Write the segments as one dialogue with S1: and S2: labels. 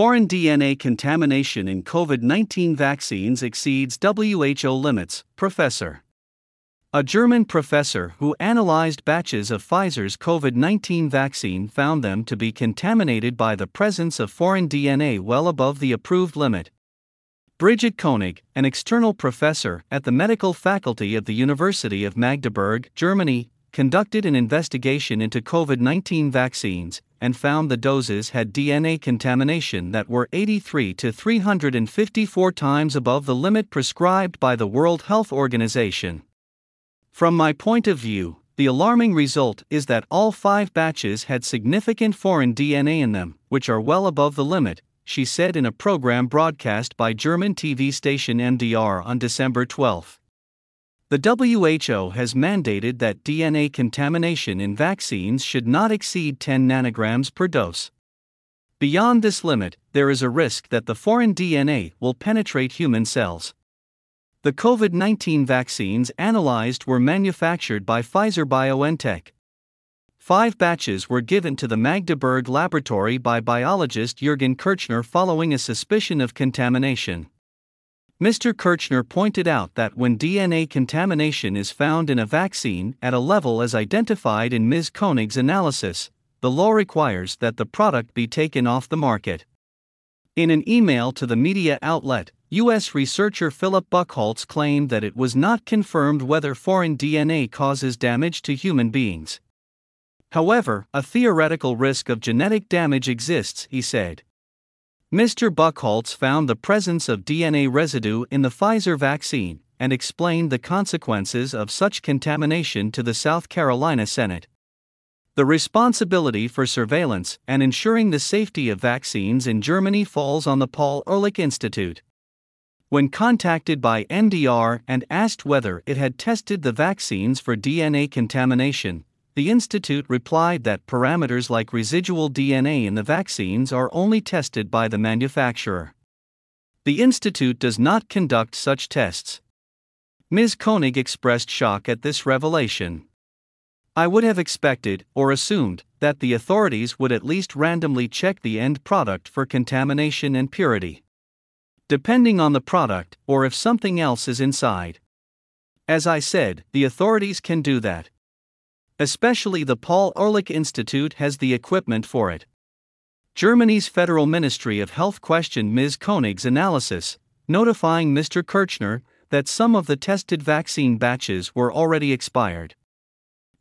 S1: Foreign DNA contamination in COVID 19 vaccines exceeds WHO limits, Professor. A German professor who analyzed batches of Pfizer's COVID 19 vaccine found them to be contaminated by the presence of foreign DNA well above the approved limit. Brigitte Koenig, an external professor at the medical faculty of the University of Magdeburg, Germany, conducted an investigation into COVID 19 vaccines and found the doses had DNA contamination that were 83 to 354 times above the limit prescribed by the World Health Organization. From my point of view, the alarming result is that all five batches had significant foreign DNA in them, which are well above the limit, she said in a program broadcast by German TV station MDR on December 12. The WHO has mandated that DNA contamination in vaccines should not exceed 10 nanograms per dose. Beyond this limit, there is a risk that the foreign DNA will penetrate human cells. The COVID 19 vaccines analyzed were manufactured by Pfizer BioNTech. Five batches were given to the Magdeburg laboratory by biologist Jürgen Kirchner following a suspicion of contamination. Mr. Kirchner pointed out that when DNA contamination is found in a vaccine at a level as identified in Ms. Koenig's analysis, the law requires that the product be taken off the market. In an email to the media outlet, U.S. researcher Philip Buckhaults claimed that it was not confirmed whether foreign DNA causes damage to human beings. However, a theoretical risk of genetic damage exists, he said. Mr. Buckhaults found the presence of DNA residue in the Pfizer vaccine and explained the consequences of such contamination to the South Carolina Senate. The responsibility for surveillance and ensuring the safety of vaccines in Germany falls on the Paul Ehrlich Institute. When contacted by NDR and asked whether it had tested the vaccines for DNA contamination, the Institute replied that parameters like residual DNA in the vaccines are only tested by the manufacturer. The Institute does not conduct such tests. Ms. Koenig expressed shock at this revelation. I would have expected, or assumed, that the authorities would at least randomly check the end product for contamination and purity depending on the product or if something else is inside. As I said, the authorities can do that. Especially the Paul Ehrlich Institute has the equipment for it. Germany's Federal Ministry of Health questioned Ms. Koenig's analysis, notifying Mr. Kirchner that some of the tested vaccine batches were already expired.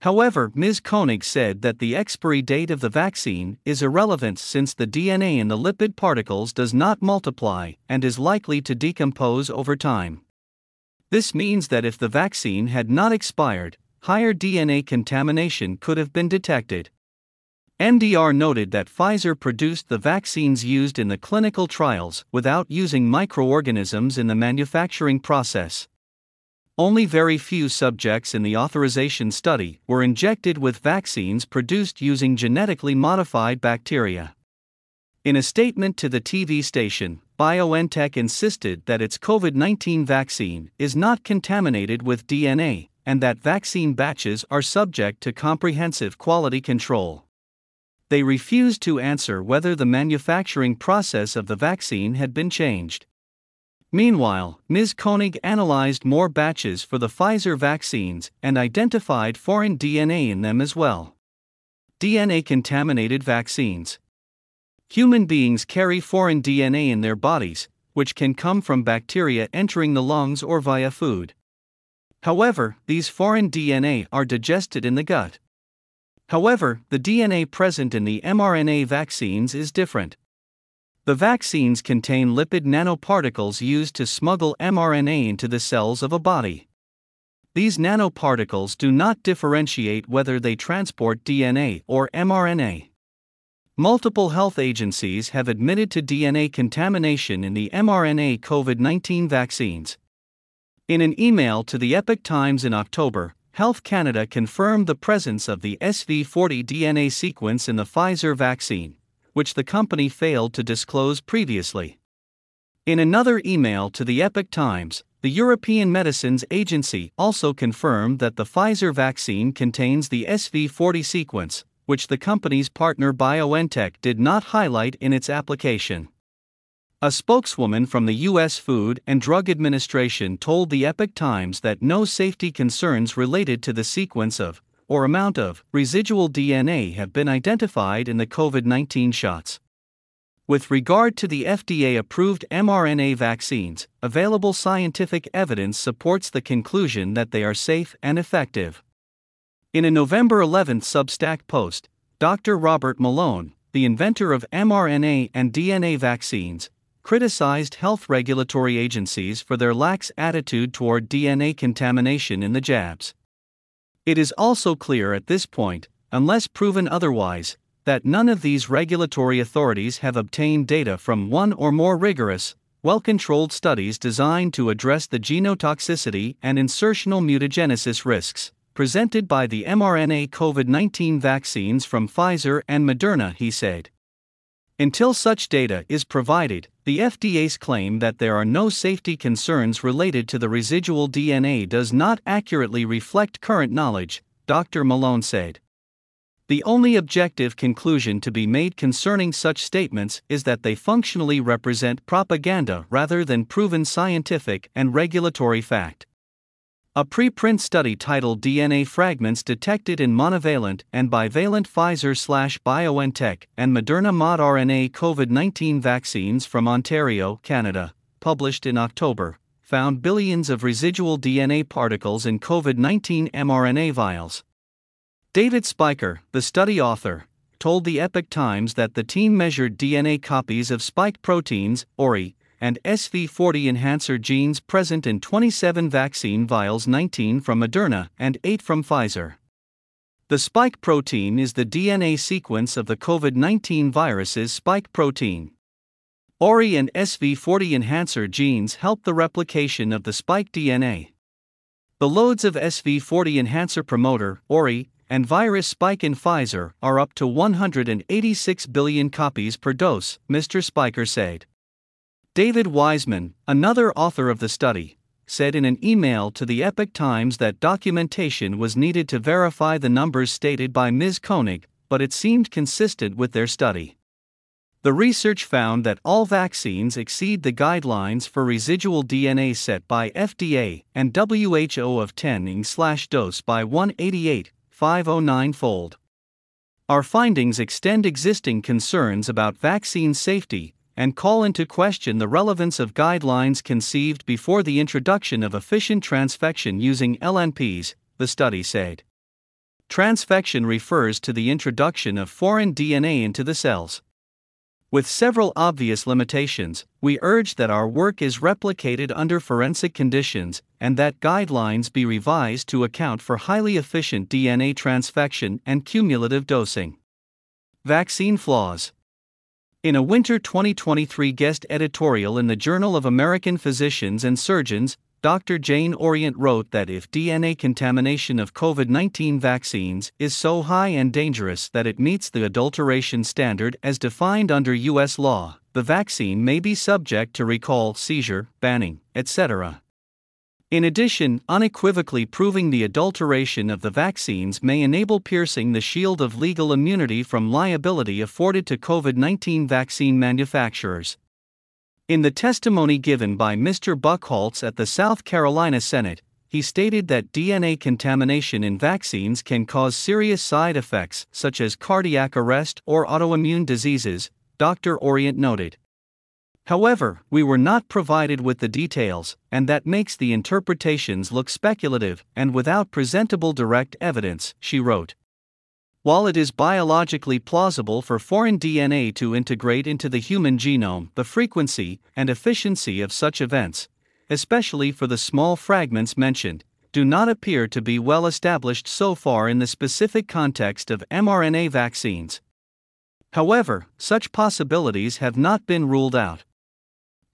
S1: However, Ms. Koenig said that the expiry date of the vaccine is irrelevant since the DNA in the lipid particles does not multiply and is likely to decompose over time. This means that if the vaccine had not expired, higher DNA contamination could have been detected. MDR noted that Pfizer produced the vaccines used in the clinical trials without using microorganisms in the manufacturing process. Only very few subjects in the authorization study were injected with vaccines produced using genetically modified bacteria. In a statement to the TV station, BioNTech insisted that its COVID 19 vaccine is not contaminated with DNA and that vaccine batches are subject to comprehensive quality control. They refused to answer whether the manufacturing process of the vaccine had been changed. Meanwhile, Ms. Koenig analyzed more batches for the Pfizer vaccines and identified foreign DNA in them as well. DNA contaminated vaccines. Human beings carry foreign DNA in their bodies, which can come from bacteria entering the lungs or via food. However, these foreign DNA are digested in the gut. However, the DNA present in the mRNA vaccines is different. The vaccines contain lipid nanoparticles used to smuggle mRNA into the cells of a body. These nanoparticles do not differentiate whether they transport DNA or mRNA. Multiple health agencies have admitted to DNA contamination in the mRNA COVID 19 vaccines. In an email to the Epoch Times in October, Health Canada confirmed the presence of the SV40 DNA sequence in the Pfizer vaccine which the company failed to disclose previously. In another email to the Epoch Times, the European Medicines Agency also confirmed that the Pfizer vaccine contains the SV40 sequence, which the company's partner BioNTech did not highlight in its application. A spokeswoman from the U.S. Food and Drug Administration told the Epoch Times that no safety concerns related to the sequence of, or amount of, residual DNA have been identified in the COVID 19 shots. With regard to the FDA approved mRNA vaccines, available scientific evidence supports the conclusion that they are safe and effective. In a November 11 Substack post, Dr. Robert Malone, the inventor of mRNA and DNA vaccines, criticized health regulatory agencies for their lax attitude toward DNA contamination in the jabs. It is also clear at this point, unless proven otherwise, that none of these regulatory authorities have obtained data from one or more rigorous, well controlled studies designed to address the genotoxicity and insertional mutagenesis risks presented by the mRNA COVID 19 vaccines from Pfizer and Moderna, he said. Until such data is provided, the FDA's claim that there are no safety concerns related to the residual DNA does not accurately reflect current knowledge, Dr. Malone said. The only objective conclusion to be made concerning such statements is that they functionally represent propaganda rather than proven scientific and regulatory fact. A preprint study titled DNA Fragments Detected in Monovalent and Bivalent Pfizer slash BioNTech and Moderna modRNA COVID 19 vaccines from Ontario, Canada, published in October, found billions of residual DNA particles in COVID 19 mRNA vials. David Speicher, the study author, told the Epoch Times that the team measured DNA copies of spike proteins, ORI, and SV40 enhancer genes present in 27 vaccine vials 19 from Moderna and 8 from Pfizer. The spike protein is the DNA sequence of the COVID 19 virus's spike protein. ORI and SV40 enhancer genes help the replication of the spike DNA. The loads of SV40 enhancer promoter, ORI, and virus spike in Pfizer are up to 186 billion copies per dose, Mr. Speicher said. David Wiseman, another author of the study, said in an email to the Epoch Times that documentation was needed to verify the numbers stated by Ms. Koenig, but it seemed consistent with their study. The research found that all vaccines exceed the guidelines for residual DNA set by FDA and WHO of 10 ing dose by 188, 509 fold. Our findings extend existing concerns about vaccine safety, and call into question the relevance of guidelines conceived before the introduction of efficient transfection using LNPs, the study said. Transfection refers to the introduction of foreign DNA into the cells. With several obvious limitations, we urge that our work is replicated under forensic conditions and that guidelines be revised to account for highly efficient DNA transfection and cumulative dosing. Vaccine flaws. In a winter 2023 guest editorial in the Journal of American Physicians and Surgeons, Dr. Jane Orient wrote that if DNA contamination of COVID 19 vaccines is so high and dangerous that it meets the adulteration standard as defined under U.S. law, the vaccine may be subject to recall, seizure, banning, etc. In addition, unequivocally proving the adulteration of the vaccines may enable piercing the shield of legal immunity from liability afforded to COVID 19 vaccine manufacturers. In the testimony given by Mr. Buckhaults at the South Carolina Senate, he stated that DNA contamination in vaccines can cause serious side effects such as cardiac arrest or autoimmune diseases, Dr. Orient noted. However, we were not provided with the details, and that makes the interpretations look speculative and without presentable direct evidence, she wrote. While it is biologically plausible for foreign DNA to integrate into the human genome, the frequency and efficiency of such events, especially for the small fragments mentioned, do not appear to be well established so far in the specific context of mRNA vaccines. However, such possibilities have not been ruled out.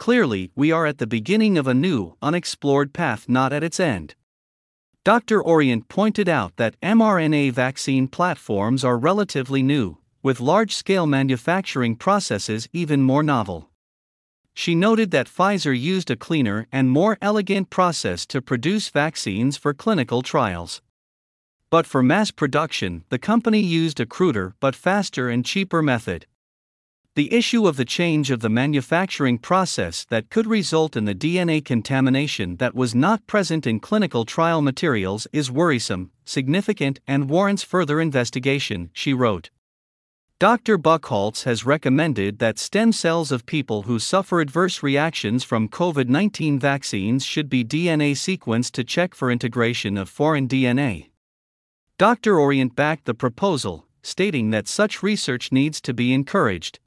S1: Clearly, we are at the beginning of a new, unexplored path, not at its end. Dr. Orient pointed out that mRNA vaccine platforms are relatively new, with large scale manufacturing processes even more novel. She noted that Pfizer used a cleaner and more elegant process to produce vaccines for clinical trials. But for mass production, the company used a cruder but faster and cheaper method. The issue of the change of the manufacturing process that could result in the DNA contamination that was not present in clinical trial materials is worrisome, significant, and warrants further investigation, she wrote. Dr. Buckhaults has recommended that stem cells of people who suffer adverse reactions from COVID 19 vaccines should be DNA sequenced to check for integration of foreign DNA. Dr. Orient backed the proposal, stating that such research needs to be encouraged.